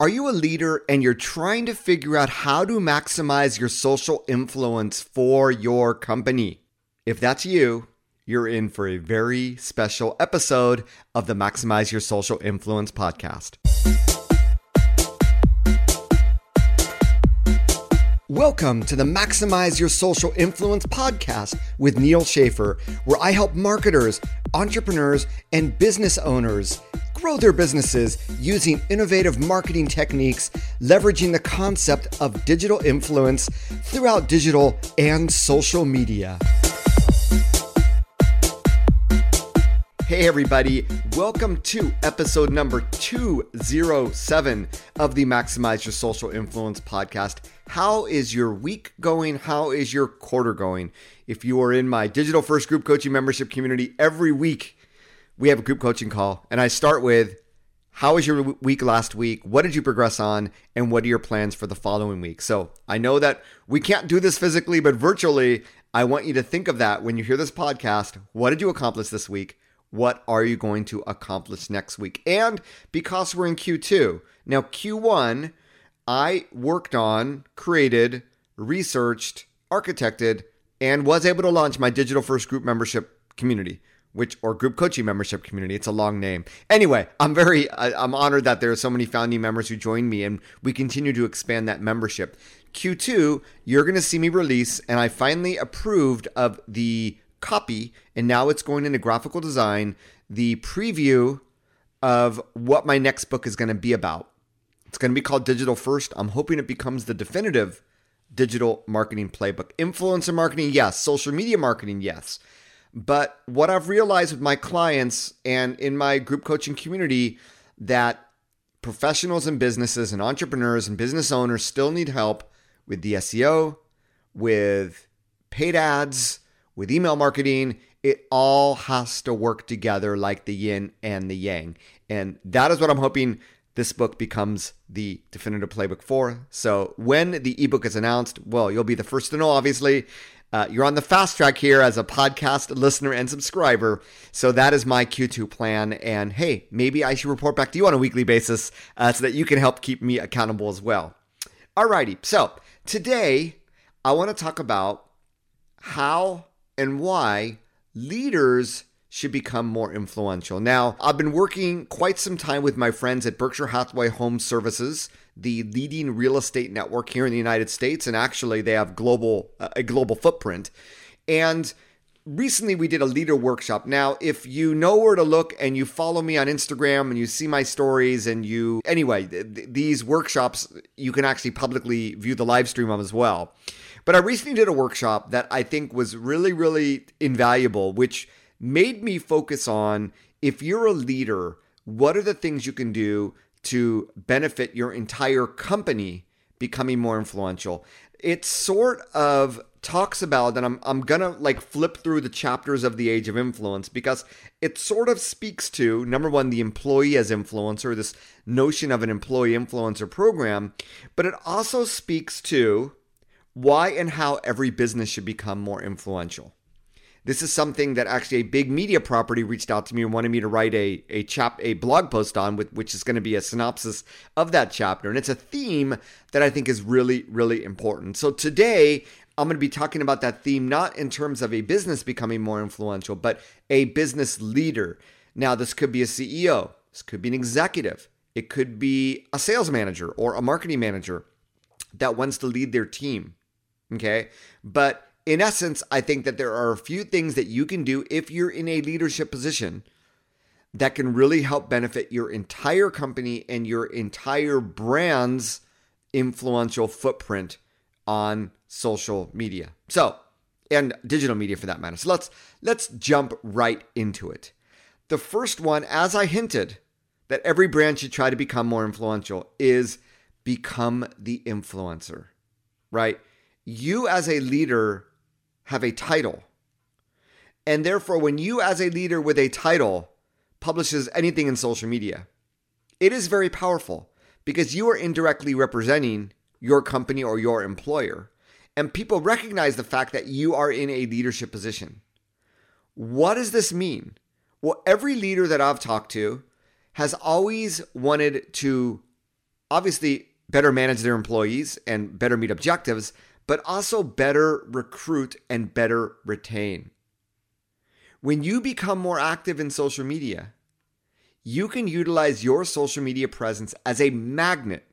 Are you a leader and you're trying to figure out how to maximize your social influence for your company? If that's you, you're in for a very special episode of the Maximize Your Social Influence podcast. Welcome to the Maximize Your Social Influence podcast with Neal Schaffer, where I help marketers, entrepreneurs, and business owners grow their businesses using innovative marketing techniques, leveraging the concept of digital influence throughout digital and social media. Hey, everybody, welcome to episode number 207 of the Maximize Your Social Influence podcast. How is your week going? How is your quarter going? If you are in my digital first group coaching membership community every week, we have a group coaching call, and I start with how was your week last week? What did you progress on? And what are your plans for the following week? So I know that we can't do this physically, but virtually, I want you to think of that when you hear this podcast. What did you accomplish this week? What are you going to accomplish next week? And because we're in Q2, now Q1, I worked on, created, researched, architected, and was able to launch my digital first group membership community which or group coaching membership community. It's a long name. Anyway, I'm very I'm honored that there are so many founding members who joined me, and we continue to expand that membership. Q2, you're going to see me release, and I finally approved of the copy, and now it's going into graphical design. The preview of what my next book is going to be about. It's going to be called Digital First. I'm hoping it becomes the definitive digital marketing playbook. Influencer marketing, yes. Social media marketing, yes. But what I've realized with my clients and in my group coaching community that professionals and businesses and entrepreneurs and business owners still need help with the SEO, with paid ads, with email marketing. It all has to work together like the yin and the yang. And that is what I'm hoping this book becomes the definitive playbook for. So when the ebook is announced, well, you'll be the first to know, obviously. Uh, you're on the fast track here as a podcast listener and subscriber. So that is my Q2 plan. And hey, maybe I should report back to you on a weekly basis uh, so that you can help keep me accountable as well. Alrighty. So today I want to talk about how and why leaders should become more influential. Now, I've been working quite some time with my friends at Berkshire Hathaway Home Services the leading real estate network here in the United States, and actually they have global uh, a global footprint. And recently we did a leader workshop. Now, if you know where to look and you follow me on Instagram and you see my stories and you anyway, th- these workshops you can actually publicly view the live stream of as well. But I recently did a workshop that I think was really really invaluable, which made me focus on if you're a leader, what are the things you can do to benefit your entire company becoming more influential. It sort of talks about, and I'm, I'm gonna like flip through the chapters of the age of influence because it sort of speaks to number one, the employee as influencer, this notion of an employee influencer program, but it also speaks to why and how every business should become more influential. This is something that actually a big media property reached out to me and wanted me to write a a chap a blog post on, with, which is going to be a synopsis of that chapter. And it's a theme that I think is really really important. So today I'm going to be talking about that theme not in terms of a business becoming more influential, but a business leader. Now this could be a CEO, this could be an executive, it could be a sales manager or a marketing manager that wants to lead their team. Okay, but in essence, I think that there are a few things that you can do if you're in a leadership position that can really help benefit your entire company and your entire brand's influential footprint on social media. So, and digital media for that matter. So let's let's jump right into it. The first one, as I hinted, that every brand should try to become more influential is become the influencer. Right? You as a leader have a title. And therefore, when you, as a leader with a title, publishes anything in social media, it is very powerful because you are indirectly representing your company or your employer. And people recognize the fact that you are in a leadership position. What does this mean? Well, every leader that I've talked to has always wanted to obviously better manage their employees and better meet objectives, but also better recruit and better retain. When you become more active in social media, you can utilize your social media presence as a magnet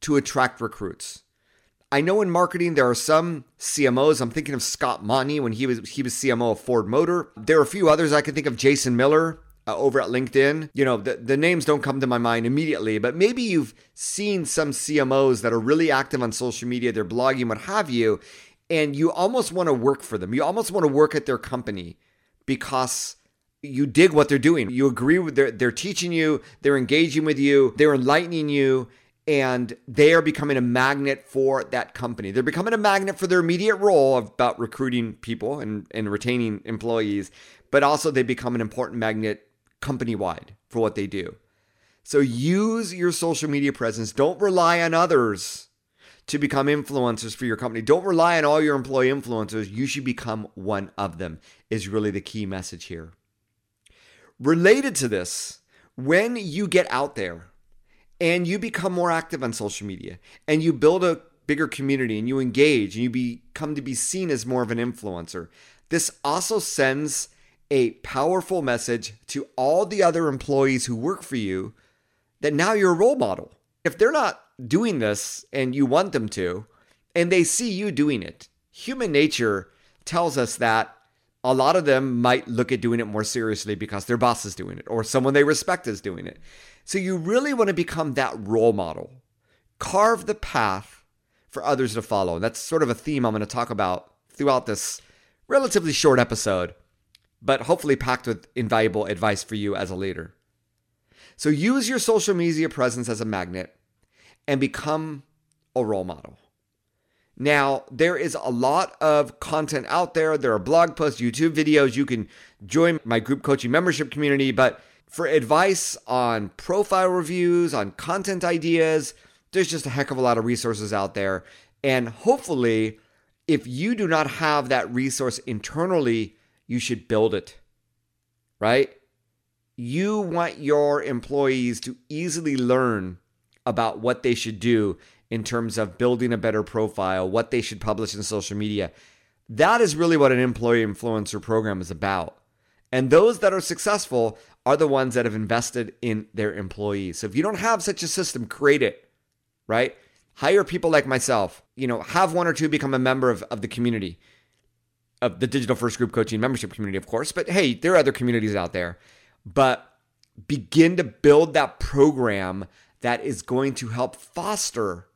to attract recruits. I know in marketing there are some CMOs. I'm thinking of Scott Monty when he was he was CMO of Ford Motor. There are a few others I can think of. Jason Miller uh, over at LinkedIn. You know the the names don't come to my mind immediately, but maybe you've seen some CMOs that are really active on social media. They're blogging, what have you, and you almost want to work for them. You almost want to work at their company because you dig what they're doing. You agree with their they're teaching you, they're engaging with you, they're enlightening you, and they are becoming a magnet for that company. They're becoming a magnet for their immediate role about recruiting people and, and retaining employees, but also they become an important magnet company wide for what they do. So use your social media presence. Don't rely on others to become influencers for your company. Don't rely on all your employee influencers. You should become one of them, is really the key message here. Related to this, when you get out there and you become more active on social media and you build a bigger community and you engage and you become to be seen as more of an influencer, this also sends a powerful message to all the other employees who work for you that now you're a role model. If they're not doing this and you want them to, and they see you doing it, human nature tells us that a lot of them might look at doing it more seriously because their boss is doing it or someone they respect is doing it. So you really want to become that role model. Carve the path for others to follow. And that's sort of a theme I'm going to talk about throughout this relatively short episode, but hopefully packed with invaluable advice for you as a leader. So use your social media presence as a magnet and become a role model. Now, there is a lot of content out there. There are blog posts, YouTube videos. You can join my group coaching membership community. But for advice on profile reviews, on content ideas, there's just a heck of a lot of resources out there. And hopefully, if you do not have that resource internally, you should build it, right? You want your employees to easily learn about what they should do in terms of building a better profile, what they should publish in social media. That is really what an employee influencer program is about. And those that are successful are the ones that have invested in their employees. So if you don't have such a system, create it, right? Hire people like myself, you know, have one or two become a member of, of the community, of the Digital First Group Coaching membership community, of course. But hey, there are other communities out there. But begin to build that program that is going to help foster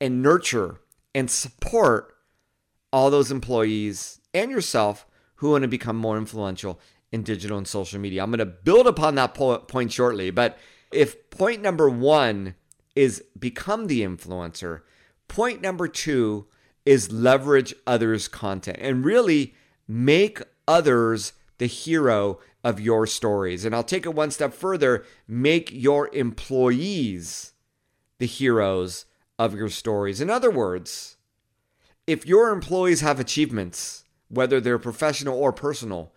and nurture and support all those employees and yourself who want to become more influential in digital and social media. I'm going to build upon that point shortly, but if point number one is become the influencer, point number two is leverage others' content and really make others the hero of your stories. And I'll take it one step further make your employees the heroes of your stories. In other words, if your employees have achievements, whether they're professional or personal,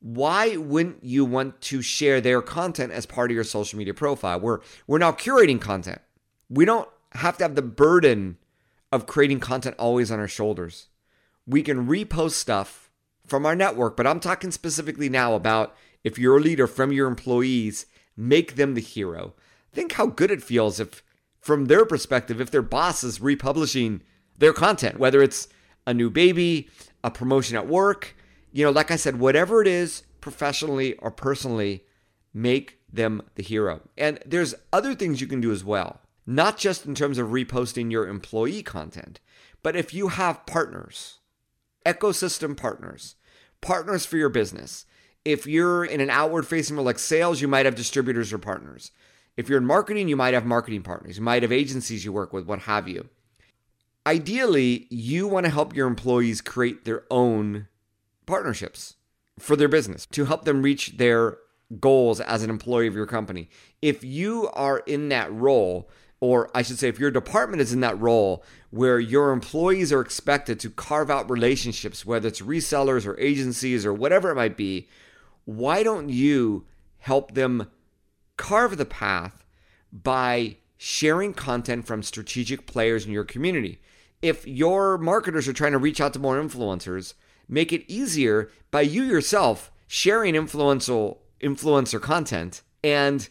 why wouldn't you want to share their content as part of your social media profile? We're we're now curating content. We don't have to have the burden of creating content always on our shoulders. We can repost stuff from our network, but I'm talking specifically now about if you're a leader from your employees, make them the hero. Think how good it feels if from their perspective if their boss is republishing their content, whether it's a new baby, a promotion at work, you know, like I said, whatever it is, professionally or personally, make them the hero. And there's other things you can do as well, not just in terms of reposting your employee content, but if you have partners, ecosystem partners, partners for your business. If you're in an outward facing role like sales, you might have distributors or partners. If you're in marketing, you might have marketing partners, you might have agencies you work with, what have you. Ideally, you want to help your employees create their own partnerships for their business to help them reach their goals as an employee of your company. If you are in that role, or I should say, if your department is in that role where your employees are expected to carve out relationships, whether it's resellers or agencies or whatever it might be, why don't you help them carve the path by sharing content from strategic players in your community. If your marketers are trying to reach out to more influencers, make it easier by you yourself sharing influential influencer content and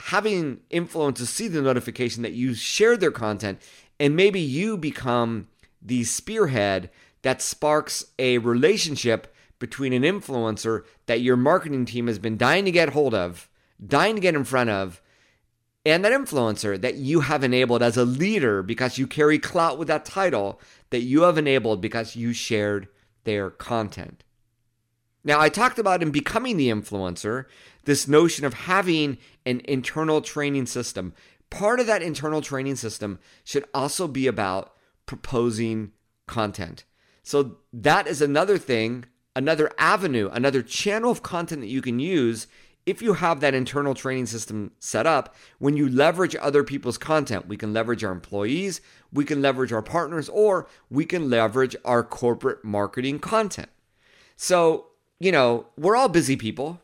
having influencers see the notification that you shared their content and maybe you become the spearhead that sparks a relationship between an influencer that your marketing team has been dying to get hold of, dying to get in front of, and that influencer that you have enabled as a leader because you carry clout with that title that you have enabled because you shared their content. Now, I talked about in becoming the influencer, this notion of having an internal training system. Part of that internal training system should also be about proposing content. So, that is another thing, another avenue, another channel of content that you can use if you have that internal training system set up, when you leverage other people's content, we can leverage our employees, we can leverage our partners, or we can leverage our corporate marketing content. So, you know, we're all busy people.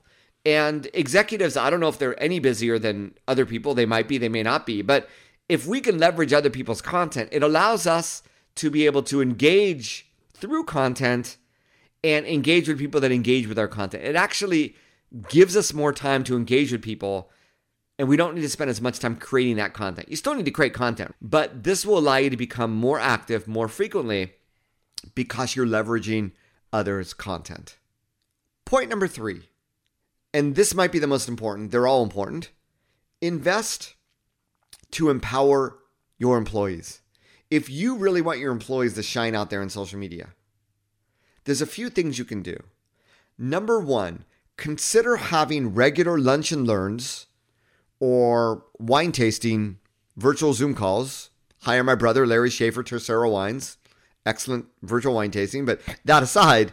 And executives, I don't know if they're any busier than other people. They might be, they may not be. But if we can leverage other people's content, it allows us to be able to engage through content and engage with people that engage with our content. It actually gives us more time to engage with people and we don't need to spend as much time creating that content. You still need to create content, but this will allow you to become more active more frequently because you're leveraging others' content. Point number three, and this might be the most important, they're all important invest to empower your employees. If you really want your employees to shine out there in social media, there's a few things you can do. Number one, consider having regular lunch and learns or wine tasting virtual Zoom calls. Hire my brother, Larry Schaffer, Tercero Wines. Excellent virtual wine tasting. But that aside,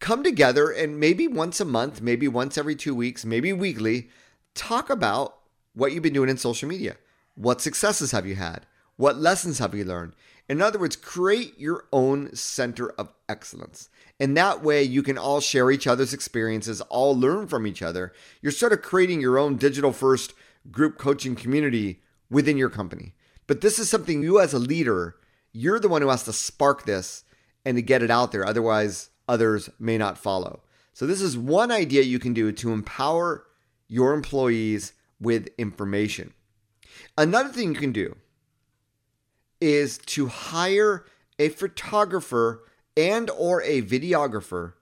come together and maybe once a month, maybe once every two weeks, maybe weekly, talk about what you've been doing in social media. What successes have you had? What lessons have you learned? In other words, create your own center of excellence. And that way you can all share each other's experiences, all learn from each other. You're sort of creating your own digital first group coaching community within your company. But this is something you as a leader, you're the one who has to spark this and to get it out there. Otherwise, others may not follow. So, this is one idea you can do to empower your employees with information. Another thing you can do is to hire a photographer and or a videographer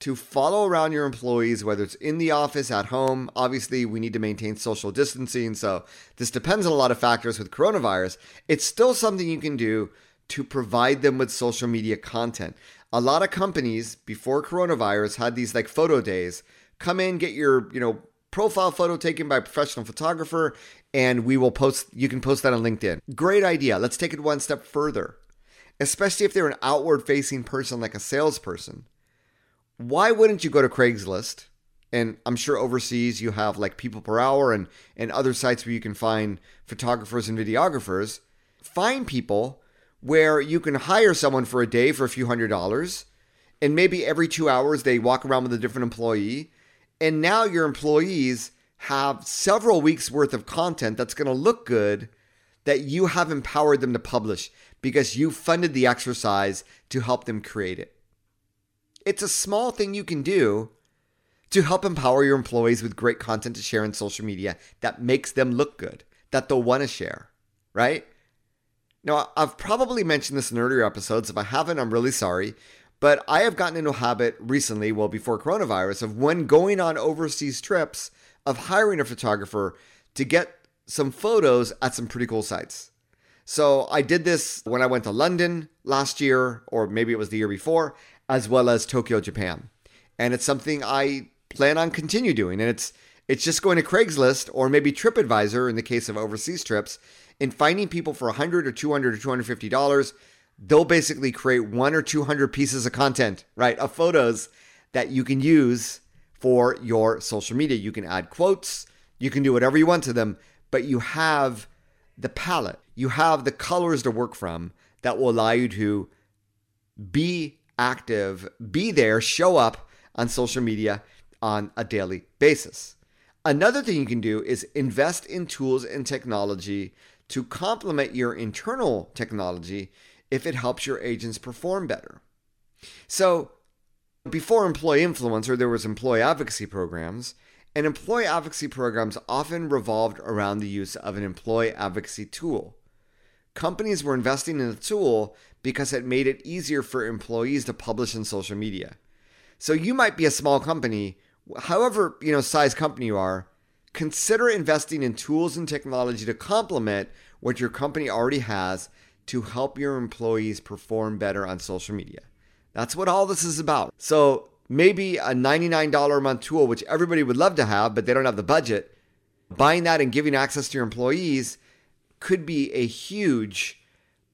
to follow around your employees whether it's in the office at home obviously we need to maintain social distancing so this depends on a lot of factors with coronavirus it's still something you can do to provide them with social media content a lot of companies before coronavirus had these like photo days come in get your you know profile photo taken by a professional photographer and we will post you can post that on linkedin great idea let's take it one step further especially if they're an outward facing person like a salesperson. Why wouldn't you go to Craigslist? And I'm sure overseas you have like people per hour and, and other sites where you can find photographers and videographers. Find people where you can hire someone for a day for a few hundred dollars. And maybe every two hours they walk around with a different employee. And now your employees have several weeks worth of content that's going to look good that you have empowered them to publish because you funded the exercise to help them create it. It's a small thing you can do to help empower your employees with great content to share in social media that makes them look good, that they'll want to share, right? Now, I've probably mentioned this in earlier episodes. If I haven't, I'm really sorry. But I have gotten into a habit recently, well, before coronavirus, of when going on overseas trips, of hiring a photographer to get some photos at some pretty cool sites. So I did this when I went to London last year, or maybe it was the year before, as well as Tokyo, Japan. And it's something I plan on continue doing. And it's it's just going to Craigslist or maybe TripAdvisor in the case of overseas trips and finding people for 100 or 200 or 250 dollars. They'll basically create one or 200 pieces of content, right, of photos that you can use for your social media. You can add quotes, you can do whatever you want to them, but you have the palette, you have the colors to work from that will allow you to be active, be there, show up on social media on a daily basis. Another thing you can do is invest in tools and technology to complement your internal technology if it helps your agents perform better. So, before employee influencer, there was employee advocacy programs, and employee advocacy programs often revolved around the use of an employee advocacy tool. Companies were investing in the tool because it made it easier for employees to publish in social media. So you might be a small company, however, you know, size company you are, consider investing in tools and technology to complement what your company already has to help your employees perform better on social media. That's what all this is about. So maybe a $99 a month tool, which everybody would love to have, but they don't have the budget, buying that and giving access to your employees could be a huge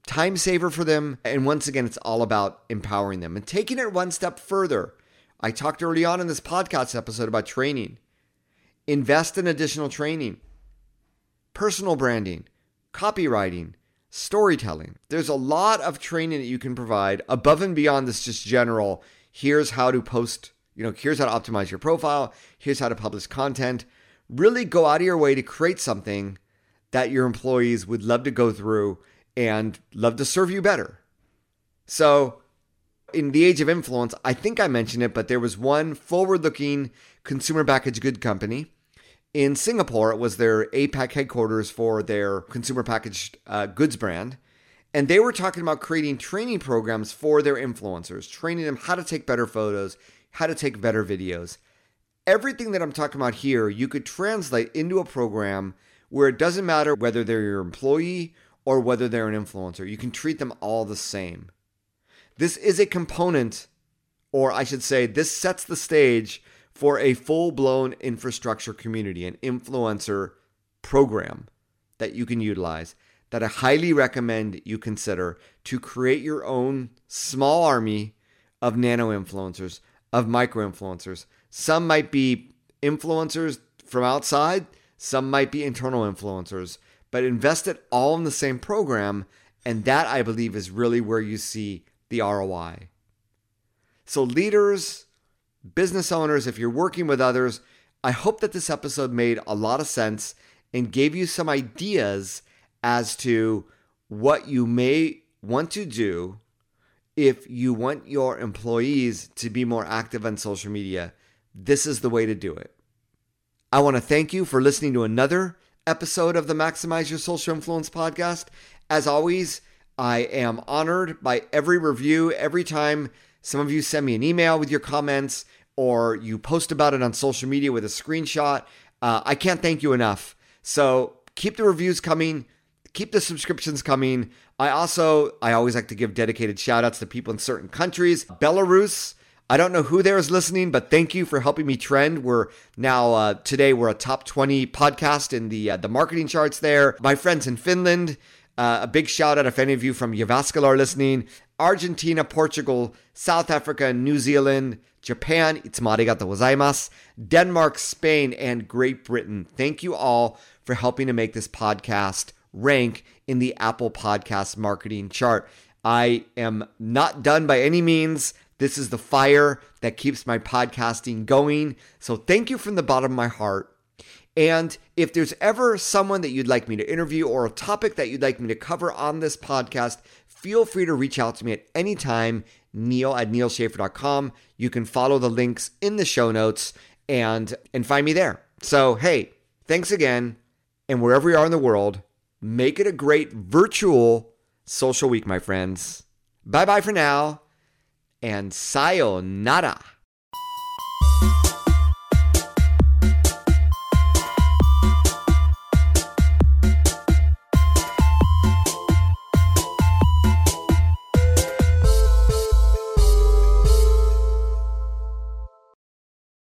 time saver for them. And once again, it's all about empowering them and taking it one step further. I talked early on in this podcast episode about training. Invest in additional training, personal branding, copywriting, storytelling. There's a lot of training that you can provide above and beyond this just general here's how to post, you know, here's how to optimize your profile, here's how to publish content. Really go out of your way to create something that your employees would love to go through and love to serve you better. So, in the age of influence, I think I mentioned it, but there was one forward looking consumer packaged good company in Singapore. It was their APAC headquarters for their consumer packaged uh, goods brand. And they were talking about creating training programs for their influencers, training them how to take better photos, how to take better videos. Everything that I'm talking about here, you could translate into a program where it doesn't matter whether they're your employee or whether they're an influencer. You can treat them all the same. This is a component, or I should say, this sets the stage for a full blown infrastructure community, an influencer program that you can utilize that I highly recommend you consider to create your own small army of nano influencers, of micro influencers. Some might be influencers from outside, some might be internal influencers, but invest it all in the same program. And that I believe is really where you see the ROI. So, leaders, business owners, if you're working with others, I hope that this episode made a lot of sense and gave you some ideas as to what you may want to do if you want your employees to be more active on social media. This is the way to do it. I want to thank you for listening to another episode of the Maximize Your Social Influence podcast. As always, I am honored by every review, every time some of you send me an email with your comments or you post about it on social media with a screenshot. Uh, I can't thank you enough. So keep the reviews coming, keep the subscriptions coming. I also, I always like to give dedicated shout outs to people in certain countries. Belarus, I don't know who there is listening, but thank you for helping me trend. We're now uh, today we're a top 20 podcast in the uh, the marketing charts there. My friends in Finland, uh, a big shout out if any of you from Jyväskylä are listening. Argentina, Portugal, South Africa, New Zealand, Japan, itsumo gozaimasu, Denmark, Spain, and Great Britain. Thank you all for helping to make this podcast rank in the Apple Podcast marketing chart. I am not done by any means. This is the fire that keeps my podcasting going. So thank you from the bottom of my heart. And if there's ever someone that you'd like me to interview or a topic that you'd like me to cover on this podcast, feel free to reach out to me at any time, neal at nealschaffer.com. You can follow the links in the show notes and, and find me there. So, hey, thanks again. And wherever you are in the world, make it a great virtual social week, my friends. Bye bye for now and sayonara.